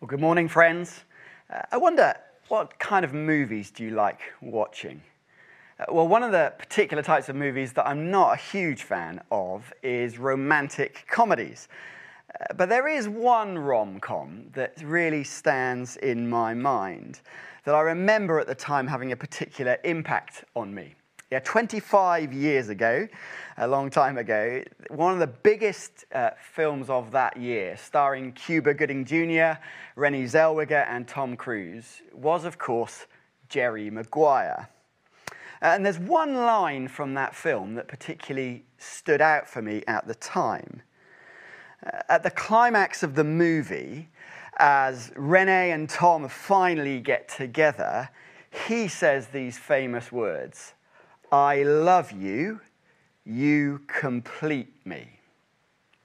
Well, good morning, friends. Uh, I wonder, what kind of movies do you like watching? Uh, well, one of the particular types of movies that I'm not a huge fan of is romantic comedies. Uh, but there is one rom com that really stands in my mind that I remember at the time having a particular impact on me. Yeah, 25 years ago, a long time ago, one of the biggest uh, films of that year, starring Cuba Gooding Jr., Renee Zellweger, and Tom Cruise, was, of course, Jerry Maguire. And there's one line from that film that particularly stood out for me at the time. Uh, at the climax of the movie, as Renee and Tom finally get together, he says these famous words I love you, you complete me.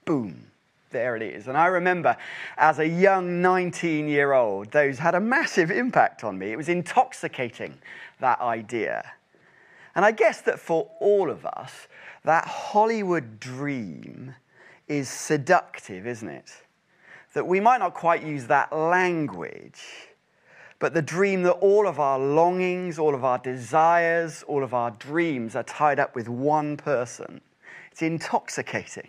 Boom. There it is. And I remember as a young 19 year old, those had a massive impact on me. It was intoxicating, that idea. And I guess that for all of us, that Hollywood dream is seductive, isn't it? That we might not quite use that language but the dream that all of our longings, all of our desires, all of our dreams are tied up with one person. It's intoxicating.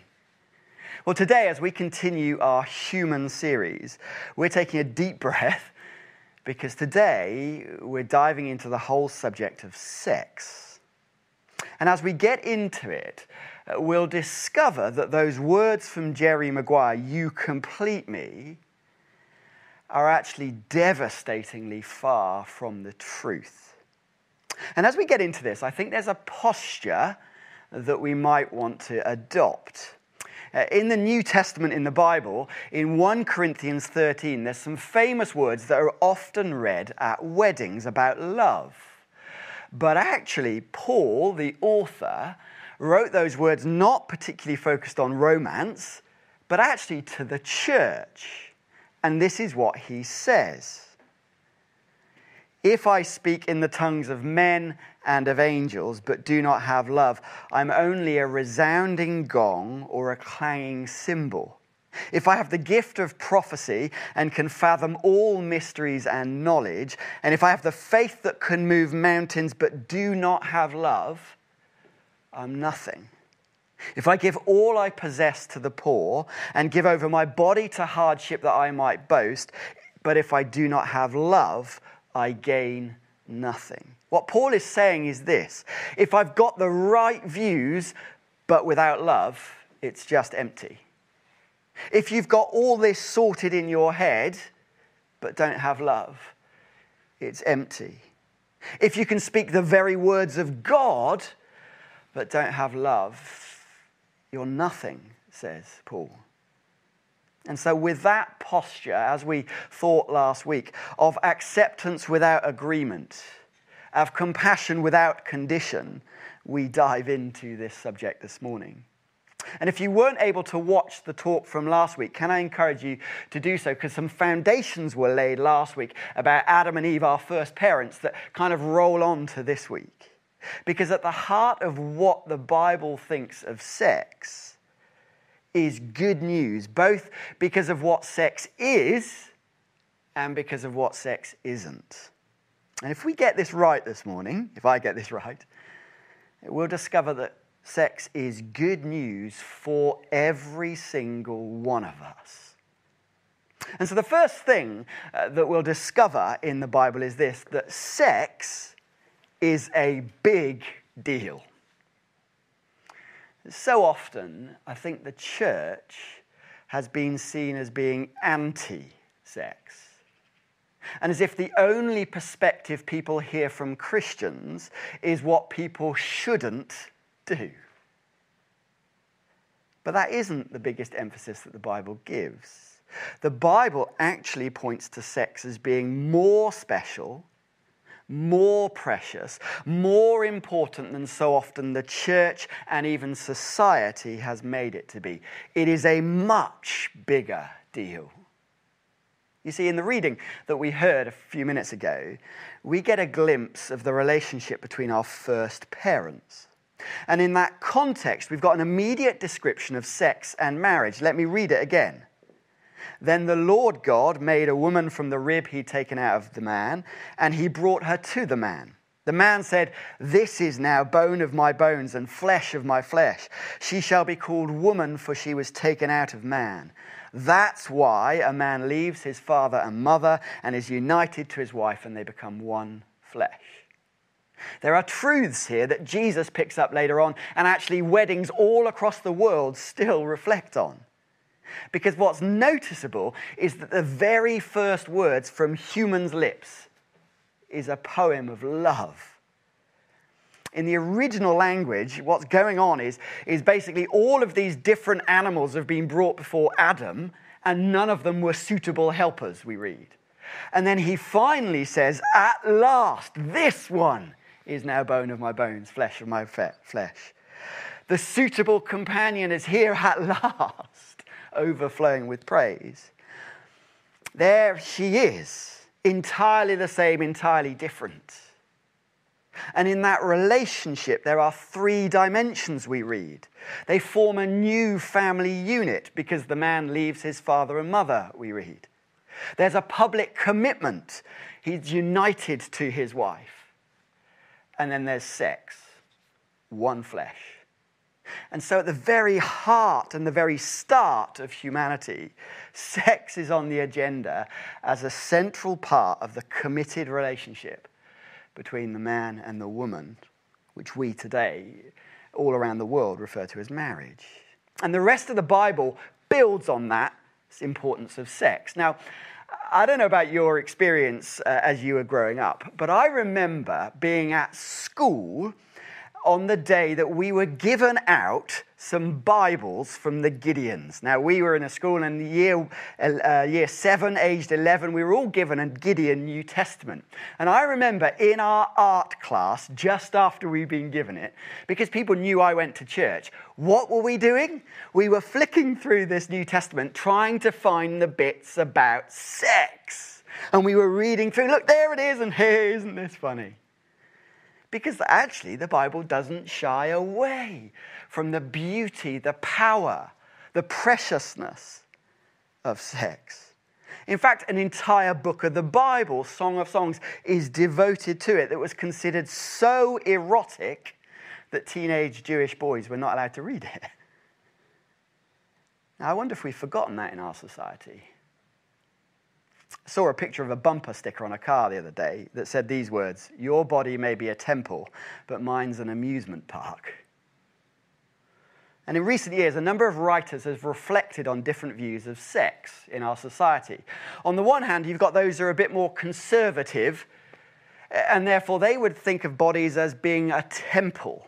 Well, today, as we continue our human series, we're taking a deep breath because today we're diving into the whole subject of sex. And as we get into it, we'll discover that those words from Jerry Maguire, you complete me, are actually devastatingly far from the truth. And as we get into this, I think there's a posture that we might want to adopt. Uh, in the New Testament in the Bible, in 1 Corinthians 13, there's some famous words that are often read at weddings about love. But actually, Paul, the author, wrote those words not particularly focused on romance, but actually to the church. And this is what he says If I speak in the tongues of men and of angels, but do not have love, I'm only a resounding gong or a clanging cymbal. If I have the gift of prophecy and can fathom all mysteries and knowledge, and if I have the faith that can move mountains but do not have love, I'm nothing. If I give all I possess to the poor and give over my body to hardship that I might boast, but if I do not have love, I gain nothing. What Paul is saying is this if I've got the right views, but without love, it's just empty. If you've got all this sorted in your head, but don't have love, it's empty. If you can speak the very words of God, but don't have love, you're nothing, says Paul. And so, with that posture, as we thought last week, of acceptance without agreement, of compassion without condition, we dive into this subject this morning. And if you weren't able to watch the talk from last week, can I encourage you to do so? Because some foundations were laid last week about Adam and Eve, our first parents, that kind of roll on to this week. Because at the heart of what the Bible thinks of sex is good news, both because of what sex is and because of what sex isn't. And if we get this right this morning, if I get this right, we'll discover that sex is good news for every single one of us. And so the first thing uh, that we'll discover in the Bible is this that sex is a big deal. So often, I think the church has been seen as being anti sex. And as if the only perspective people hear from Christians is what people shouldn't do. But that isn't the biggest emphasis that the Bible gives. The Bible actually points to sex as being more special more precious, more important than so often the church and even society has made it to be. It is a much bigger deal. You see, in the reading that we heard a few minutes ago, we get a glimpse of the relationship between our first parents. And in that context, we've got an immediate description of sex and marriage. Let me read it again. Then the Lord God made a woman from the rib he'd taken out of the man, and he brought her to the man. The man said, This is now bone of my bones and flesh of my flesh. She shall be called woman, for she was taken out of man. That's why a man leaves his father and mother and is united to his wife, and they become one flesh. There are truths here that Jesus picks up later on, and actually, weddings all across the world still reflect on. Because what's noticeable is that the very first words from humans' lips is a poem of love. In the original language, what's going on is, is basically all of these different animals have been brought before Adam, and none of them were suitable helpers, we read. And then he finally says, At last, this one is now bone of my bones, flesh of my flesh. The suitable companion is here at last, overflowing with praise. There she is, entirely the same, entirely different. And in that relationship, there are three dimensions we read. They form a new family unit because the man leaves his father and mother, we read. There's a public commitment. He's united to his wife. And then there's sex, one flesh. And so, at the very heart and the very start of humanity, sex is on the agenda as a central part of the committed relationship between the man and the woman, which we today, all around the world, refer to as marriage. And the rest of the Bible builds on that importance of sex. Now, I don't know about your experience uh, as you were growing up, but I remember being at school on the day that we were given out some Bibles from the Gideons. Now, we were in a school in year, uh, year seven, aged 11, we were all given a Gideon New Testament. And I remember in our art class, just after we'd been given it, because people knew I went to church, what were we doing? We were flicking through this New Testament, trying to find the bits about sex. And we were reading through, look, there it is, and hey, isn't this funny? Because actually, the Bible doesn't shy away from the beauty, the power, the preciousness of sex. In fact, an entire book of the Bible, Song of Songs, is devoted to it that was considered so erotic that teenage Jewish boys were not allowed to read it. Now, I wonder if we've forgotten that in our society. Saw a picture of a bumper sticker on a car the other day that said these words Your body may be a temple, but mine's an amusement park. And in recent years, a number of writers have reflected on different views of sex in our society. On the one hand, you've got those who are a bit more conservative, and therefore they would think of bodies as being a temple,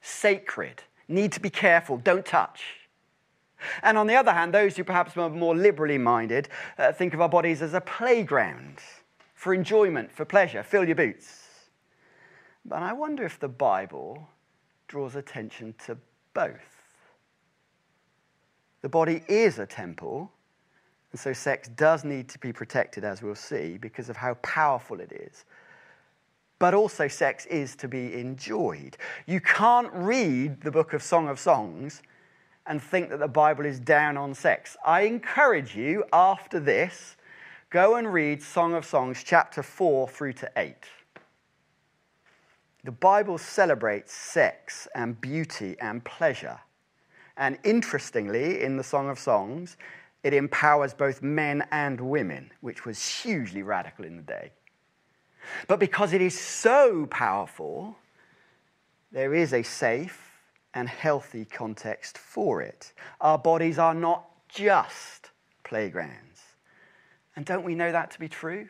sacred, need to be careful, don't touch. And on the other hand, those who perhaps are more liberally minded uh, think of our bodies as a playground for enjoyment, for pleasure. Fill your boots. But I wonder if the Bible draws attention to both. The body is a temple, and so sex does need to be protected, as we'll see, because of how powerful it is. But also, sex is to be enjoyed. You can't read the book of Song of Songs and think that the Bible is down on sex. I encourage you, after this, go and read Song of Songs, chapter 4 through to 8. The Bible celebrates sex and beauty and pleasure. And interestingly, in the Song of Songs, it empowers both men and women, which was hugely radical in the day. But because it is so powerful, there is a safe and healthy context for it. Our bodies are not just playgrounds. And don't we know that to be true?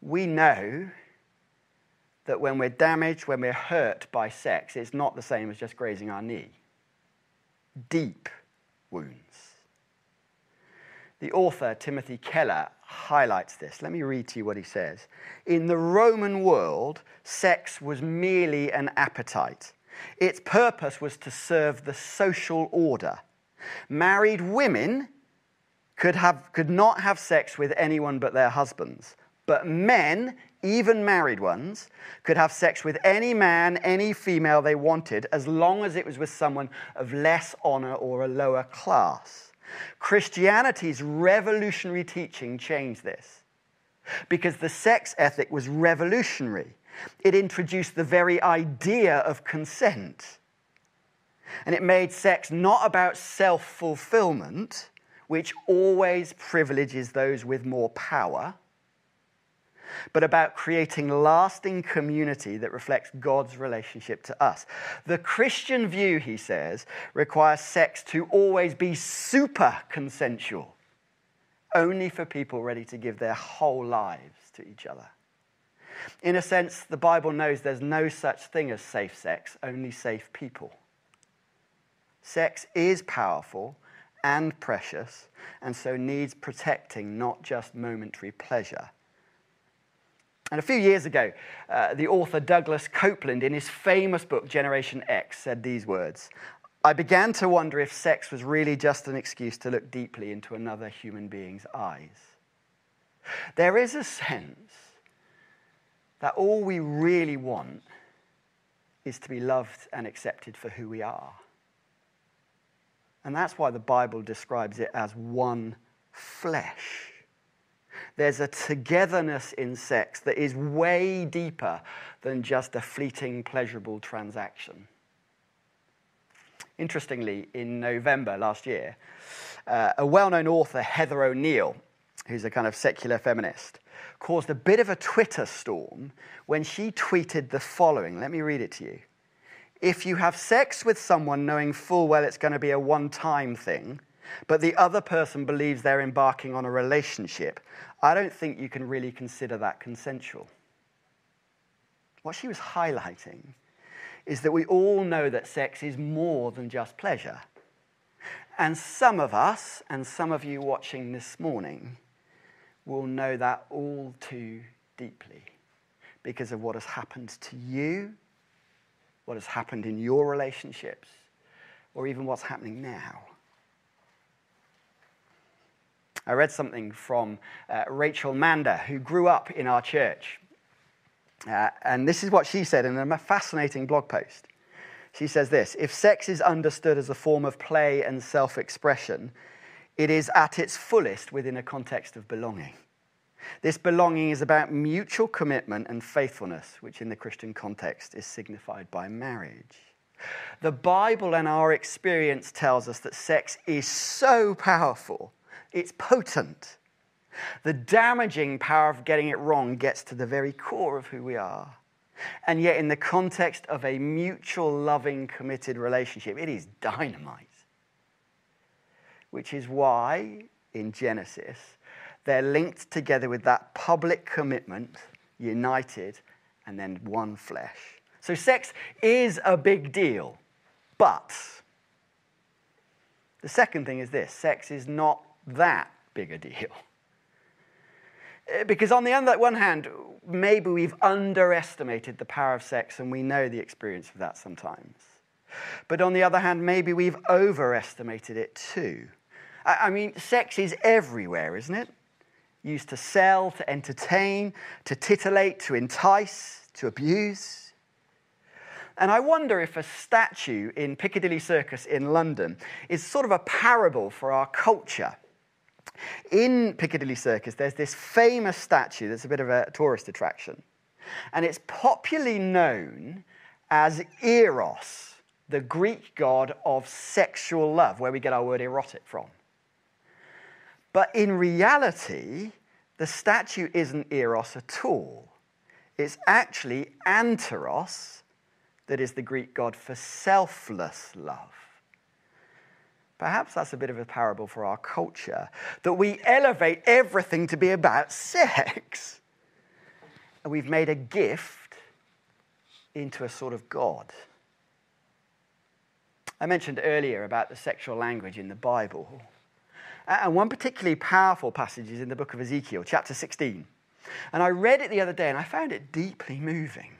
We know that when we're damaged, when we're hurt by sex, it's not the same as just grazing our knee. Deep wounds. The author, Timothy Keller, highlights this. Let me read to you what he says. In the Roman world, sex was merely an appetite. Its purpose was to serve the social order. Married women could, have, could not have sex with anyone but their husbands. But men, even married ones, could have sex with any man, any female they wanted, as long as it was with someone of less honor or a lower class. Christianity's revolutionary teaching changed this because the sex ethic was revolutionary. It introduced the very idea of consent. And it made sex not about self fulfillment, which always privileges those with more power, but about creating lasting community that reflects God's relationship to us. The Christian view, he says, requires sex to always be super consensual, only for people ready to give their whole lives to each other. In a sense, the Bible knows there's no such thing as safe sex, only safe people. Sex is powerful and precious, and so needs protecting, not just momentary pleasure. And a few years ago, uh, the author Douglas Coupland, in his famous book Generation X, said these words I began to wonder if sex was really just an excuse to look deeply into another human being's eyes. There is a sense that all we really want is to be loved and accepted for who we are. And that's why the Bible describes it as one flesh there's a togetherness in sex that is way deeper than just a fleeting, pleasurable transaction. Interestingly, in November last year, uh, a well known author, Heather O'Neill, who's a kind of secular feminist, caused a bit of a Twitter storm when she tweeted the following. Let me read it to you. If you have sex with someone knowing full well it's going to be a one time thing, but the other person believes they're embarking on a relationship, I don't think you can really consider that consensual. What she was highlighting is that we all know that sex is more than just pleasure. And some of us, and some of you watching this morning, will know that all too deeply because of what has happened to you, what has happened in your relationships, or even what's happening now. I read something from uh, Rachel Mander, who grew up in our church. Uh, and this is what she said in a fascinating blog post. She says this If sex is understood as a form of play and self expression, it is at its fullest within a context of belonging. This belonging is about mutual commitment and faithfulness, which in the Christian context is signified by marriage. The Bible and our experience tells us that sex is so powerful it's potent. The damaging power of getting it wrong gets to the very core of who we are. And yet, in the context of a mutual, loving, committed relationship, it is dynamite. Which is why, in Genesis, they're linked together with that public commitment, united, and then one flesh. So, sex is a big deal. But the second thing is this sex is not that big a deal. Eh, because, on the one hand, maybe we've underestimated the power of sex and we know the experience of that sometimes. But on the other hand, maybe we've overestimated it too. I mean, sex is everywhere, isn't it? Used to sell, to entertain, to titillate, to entice, to abuse. And I wonder if a statue in Piccadilly Circus in London is sort of a parable for our culture in Piccadilly Circus, there's this famous statue that's a bit of a tourist attraction. And it's popularly known as Eros, the Greek god of sexual love, where we get our word erotic from. But in reality, the statue isn't Eros at all. It's actually Anteros, that is the Greek god for selfless love. Perhaps that's a bit of a parable for our culture that we elevate everything to be about sex. And we've made a gift into a sort of God. I mentioned earlier about the sexual language in the Bible. And one particularly powerful passage is in the book of Ezekiel, chapter 16. And I read it the other day and I found it deeply moving.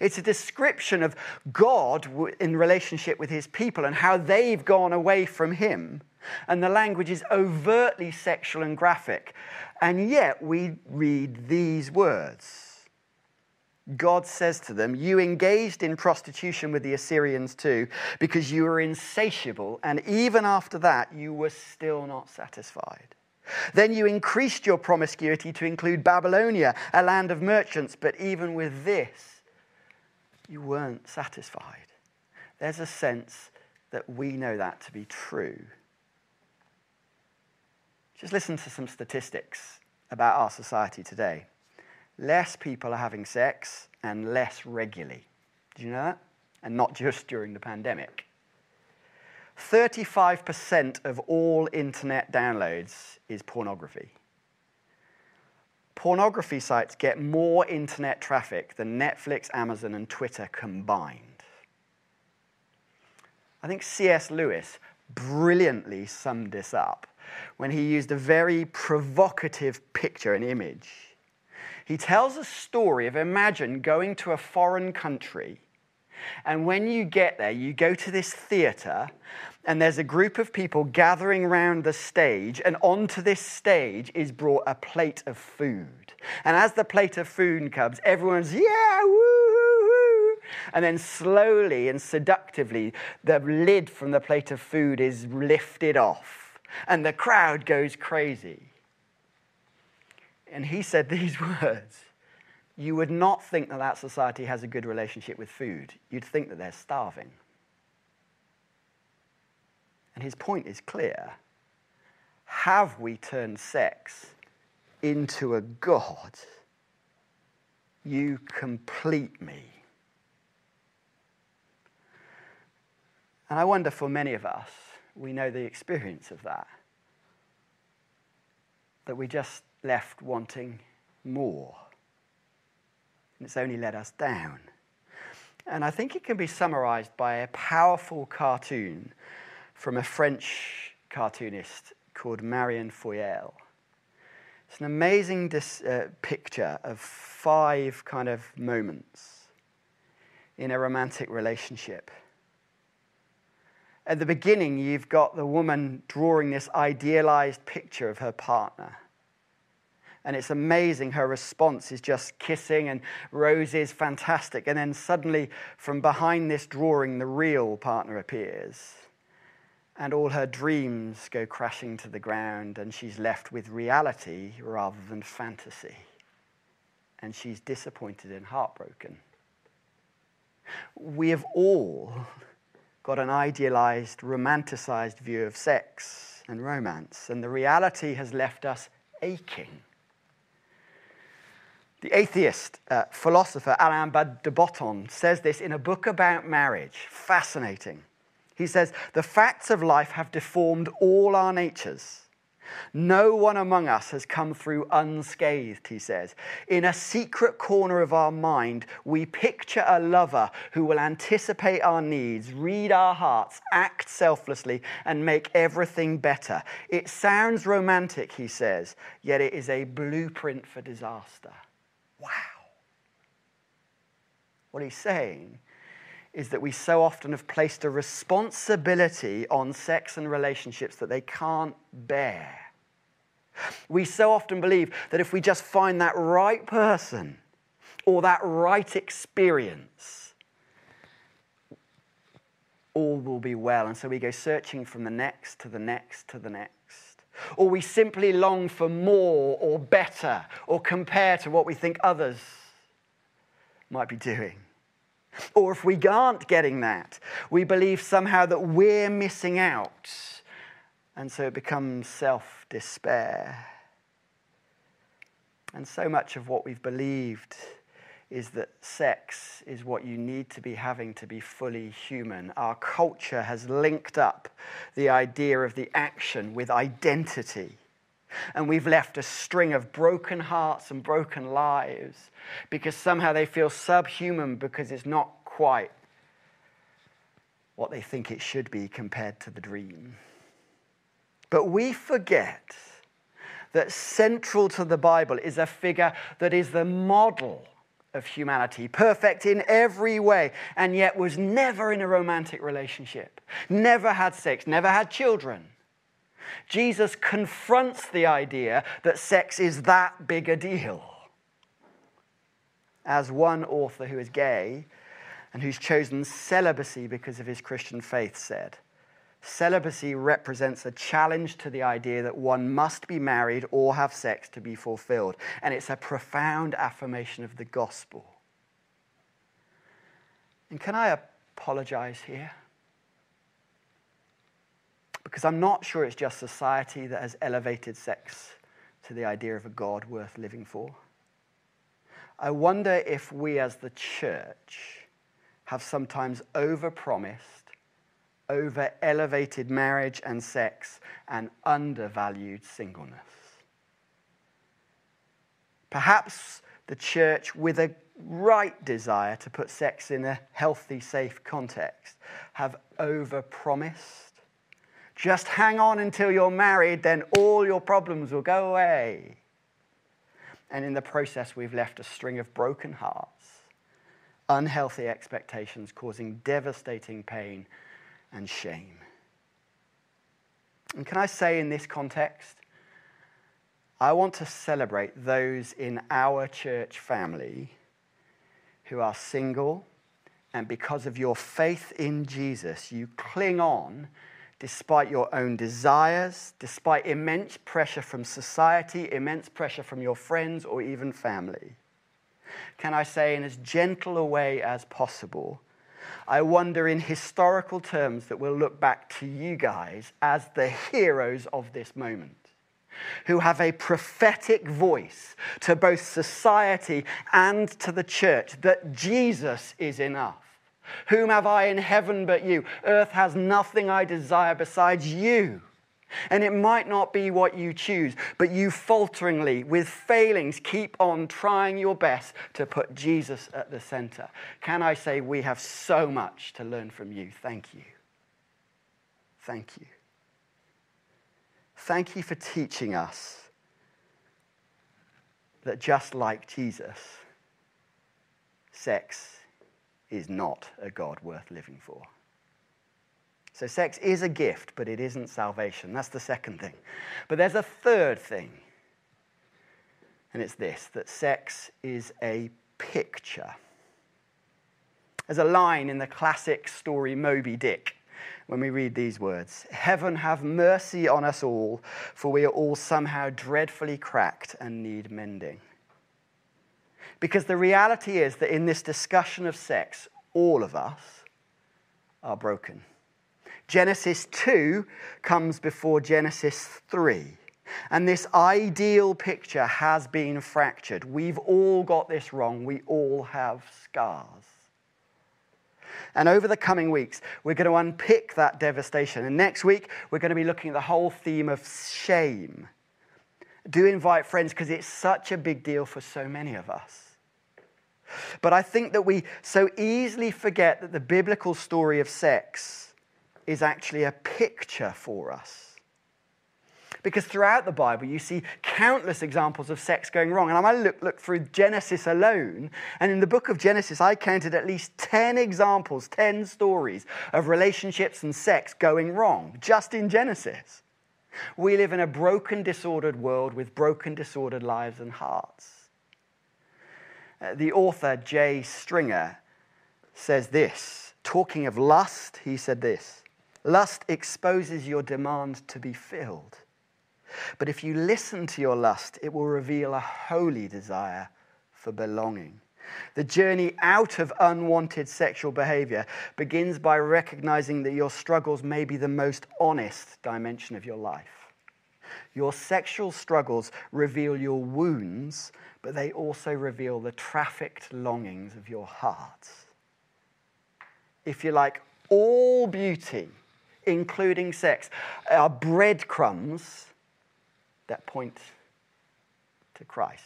It's a description of God in relationship with his people and how they've gone away from him. And the language is overtly sexual and graphic. And yet we read these words God says to them, You engaged in prostitution with the Assyrians too, because you were insatiable, and even after that, you were still not satisfied. Then you increased your promiscuity to include Babylonia, a land of merchants, but even with this, you weren't satisfied. There's a sense that we know that to be true. Just listen to some statistics about our society today less people are having sex and less regularly. Do you know that? And not just during the pandemic. 35% of all internet downloads is pornography. Pornography sites get more internet traffic than Netflix, Amazon, and Twitter combined. I think C.S. Lewis brilliantly summed this up when he used a very provocative picture, an image he tells a story of imagine going to a foreign country, and when you get there, you go to this theater, and there's a group of people gathering around the stage, and onto this stage is brought a plate of food. And as the plate of food comes, everyone's, yeah, woo, And then slowly and seductively, the lid from the plate of food is lifted off, and the crowd goes crazy. And he said these words You would not think that that society has a good relationship with food. You'd think that they're starving. And his point is clear. Have we turned sex into a God? You complete me. And I wonder for many of us, we know the experience of that. That we just left wanting more. And it's only let us down. And I think it can be summarized by a powerful cartoon from a French cartoonist called Marion Fayolle. It's an amazing dis- uh, picture of five kind of moments in a romantic relationship. At the beginning, you've got the woman drawing this idealized picture of her partner. And it's amazing. Her response is just kissing and roses, fantastic. And then suddenly, from behind this drawing, the real partner appears. And all her dreams go crashing to the ground, and she's left with reality rather than fantasy. And she's disappointed and heartbroken. We have all got an idealized, romanticized view of sex and romance, and the reality has left us aching the atheist uh, philosopher Alain de Botton says this in a book about marriage. Fascinating. He says, The facts of life have deformed all our natures. No one among us has come through unscathed, he says. In a secret corner of our mind, we picture a lover who will anticipate our needs, read our hearts, act selflessly, and make everything better. It sounds romantic, he says, yet it is a blueprint for disaster. Wow. What he's saying is that we so often have placed a responsibility on sex and relationships that they can't bear. We so often believe that if we just find that right person or that right experience, all will be well. And so we go searching from the next to the next to the next or we simply long for more or better or compare to what we think others might be doing. Or if we aren't getting that, we believe somehow that we're missing out. And so it becomes self despair. And so much of what we've believed is that sex is what you need to be having to be fully human. Our culture has linked up the idea of the action with identity. And we've left a string of broken hearts and broken lives because somehow they feel subhuman because it's not quite what they think it should be compared to the dream. But we forget that central to the Bible is a figure that is the model of humanity, perfect in every way, and yet was never in a romantic relationship, never had sex, never had children. Jesus confronts the idea that sex is that big a deal. As one author who is gay and who's chosen celibacy because of his Christian faith said, Celibacy represents a challenge to the idea that one must be married or have sex to be fulfilled. And it's a profound affirmation of the gospel. And can I apologize here? Because I'm not sure it's just society that has elevated sex to the idea of a God worth living for. I wonder if we as the church have sometimes overpromised, over elevated marriage and sex, and undervalued singleness. Perhaps the church, with a right desire to put sex in a healthy, safe context, have overpromised just hang on until you're married, then all your problems will go away. And in the process, we've left a string of broken hearts, unhealthy expectations causing devastating pain and shame. And can I say in this context, I want to celebrate those in our church family who are single, and because of your faith in Jesus, you cling on despite your own desires, despite immense pressure from society, immense pressure from your friends or even family. Can I say, in as gentle a way as possible, I wonder in historical terms that we'll look back to you guys as the heroes of this moment, who have a prophetic voice to both society and to the church that Jesus is enough whom have I in heaven but you? Earth has nothing I desire besides you. And it might not be what you choose, but you falteringly, with failings, keep on trying your best to put Jesus at the center. Can I say we have so much to learn from you? Thank you. Thank you. Thank you for teaching us that just like Jesus, sex is not a God worth living for. So, sex is a gift, but it isn't salvation. That's the second thing. But there's a third thing, and it's this that sex is a picture. There's a line in the classic story Moby Dick when we read these words Heaven have mercy on us all, for we are all somehow dreadfully cracked and need mending. Because the reality is that in this discussion of sex, all of us are broken. Genesis 2 comes before Genesis 3. And this ideal picture has been fractured. We've all got this wrong. We all have scars. And over the coming weeks, we're going to unpick that devastation. And next week, we're going to be looking at the whole theme of shame. Do invite friends because it's such a big deal for so many of us. But I think that we so easily forget that the biblical story of sex is actually a picture for us. Because throughout the Bible, you see countless examples of sex going wrong. And I look, look through Genesis alone. And in the book of Genesis, I counted at least 10 examples, 10 stories of relationships and sex going wrong, just in Genesis. We live in a broken, disordered world with broken, disordered lives and hearts. Uh, the author, Jay Stringer, says this talking of lust, he said this Lust exposes your demand to be filled. But if you listen to your lust, it will reveal a holy desire for belonging. The journey out of unwanted sexual behavior begins by recognizing that your struggles may be the most honest dimension of your life. Your sexual struggles reveal your wounds but they also reveal the trafficked longings of your heart. If you like, all beauty, including sex, are breadcrumbs that point to Christ.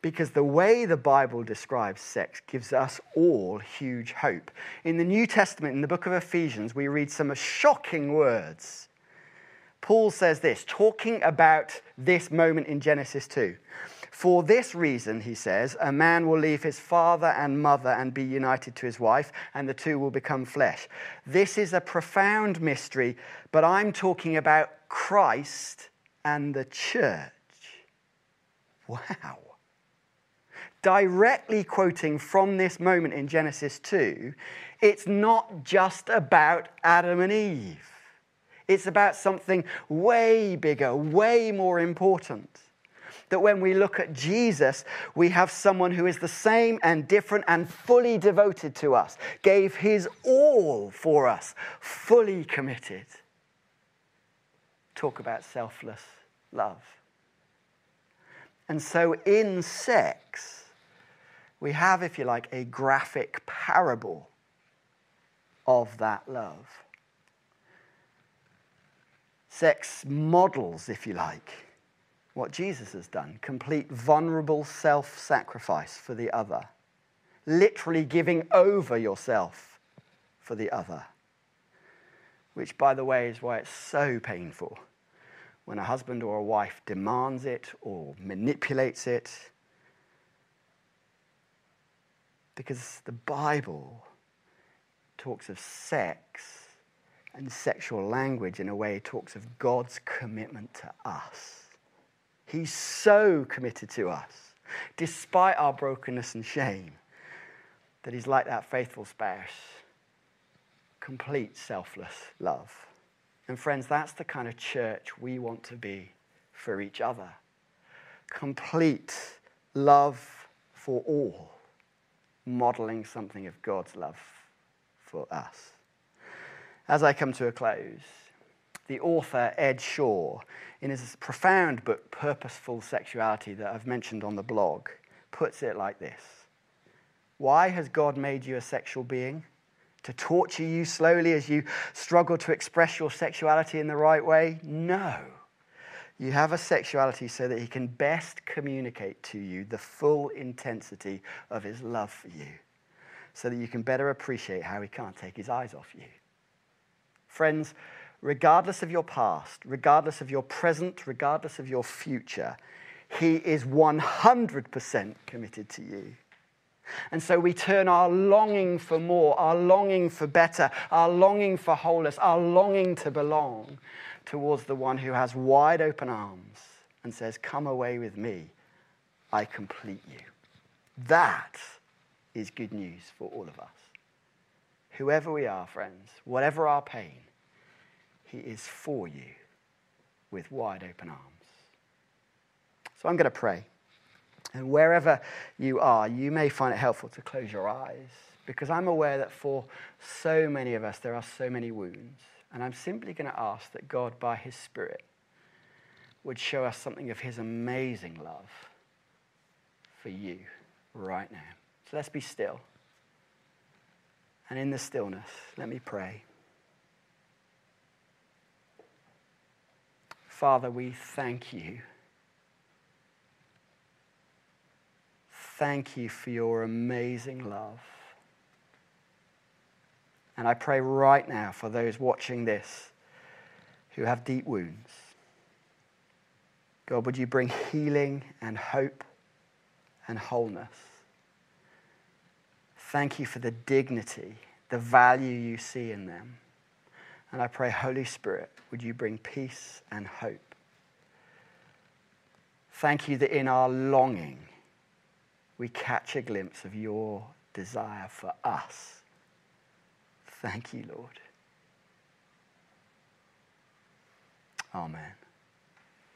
Because the way the Bible describes sex gives us all huge hope. In the New Testament, in the book of Ephesians, we read some shocking words Paul says this, talking about this moment in Genesis 2. For this reason, he says, a man will leave his father and mother and be united to his wife, and the two will become flesh. This is a profound mystery, but I'm talking about Christ and the church. Wow. directly quoting from this moment in Genesis 2, it's not just about Adam and Eve. It's about something way bigger, way more important. That when we look at Jesus, we have someone who is the same and different and fully devoted to us, gave his all for us, fully committed. Talk about selfless love. And so in sex, we have, if you like, a graphic parable of that love. Sex models, if you like, what Jesus has done complete vulnerable self sacrifice for the other, literally giving over yourself for the other. Which, by the way, is why it's so painful when a husband or a wife demands it or manipulates it. Because the Bible talks of sex and sexual language in a way talks of God's commitment to us. He's so committed to us, despite our brokenness and shame, that he's like that faithful spouse. Complete selfless love. And friends, that's the kind of church we want to be for each other. Complete love for all, modeling something of God's love for us. As I come to a close, the author Ed Shaw, in his profound book, Purposeful Sexuality, that I've mentioned on the blog, puts it like this Why has God made you a sexual being? To torture you slowly as you struggle to express your sexuality in the right way? No. You have a sexuality so that He can best communicate to you the full intensity of His love for you, so that you can better appreciate how He can't take His eyes off you. Friends, regardless of your past, regardless of your present, regardless of your future, He is 100% committed to you. And so we turn our longing for more, our longing for better, our longing for wholeness, our longing to belong towards the one who has wide open arms and says, Come away with me, I complete you. That is good news for all of us. Whoever we are, friends, whatever our pain, he is for you with wide open arms. So I'm going to pray. And wherever you are, you may find it helpful to close your eyes because I'm aware that for so many of us, there are so many wounds. And I'm simply going to ask that God, by His Spirit, would show us something of His amazing love for you right now. So let's be still. And in the stillness, let me pray. Father, we thank you. Thank you for your amazing love. And I pray right now for those watching this who have deep wounds. God, would you bring healing and hope and wholeness? Thank you for the dignity, the value you see in them. And I pray, Holy Spirit, would you bring peace and hope? Thank you that in our longing, we catch a glimpse of your desire for us. Thank you, Lord. Amen.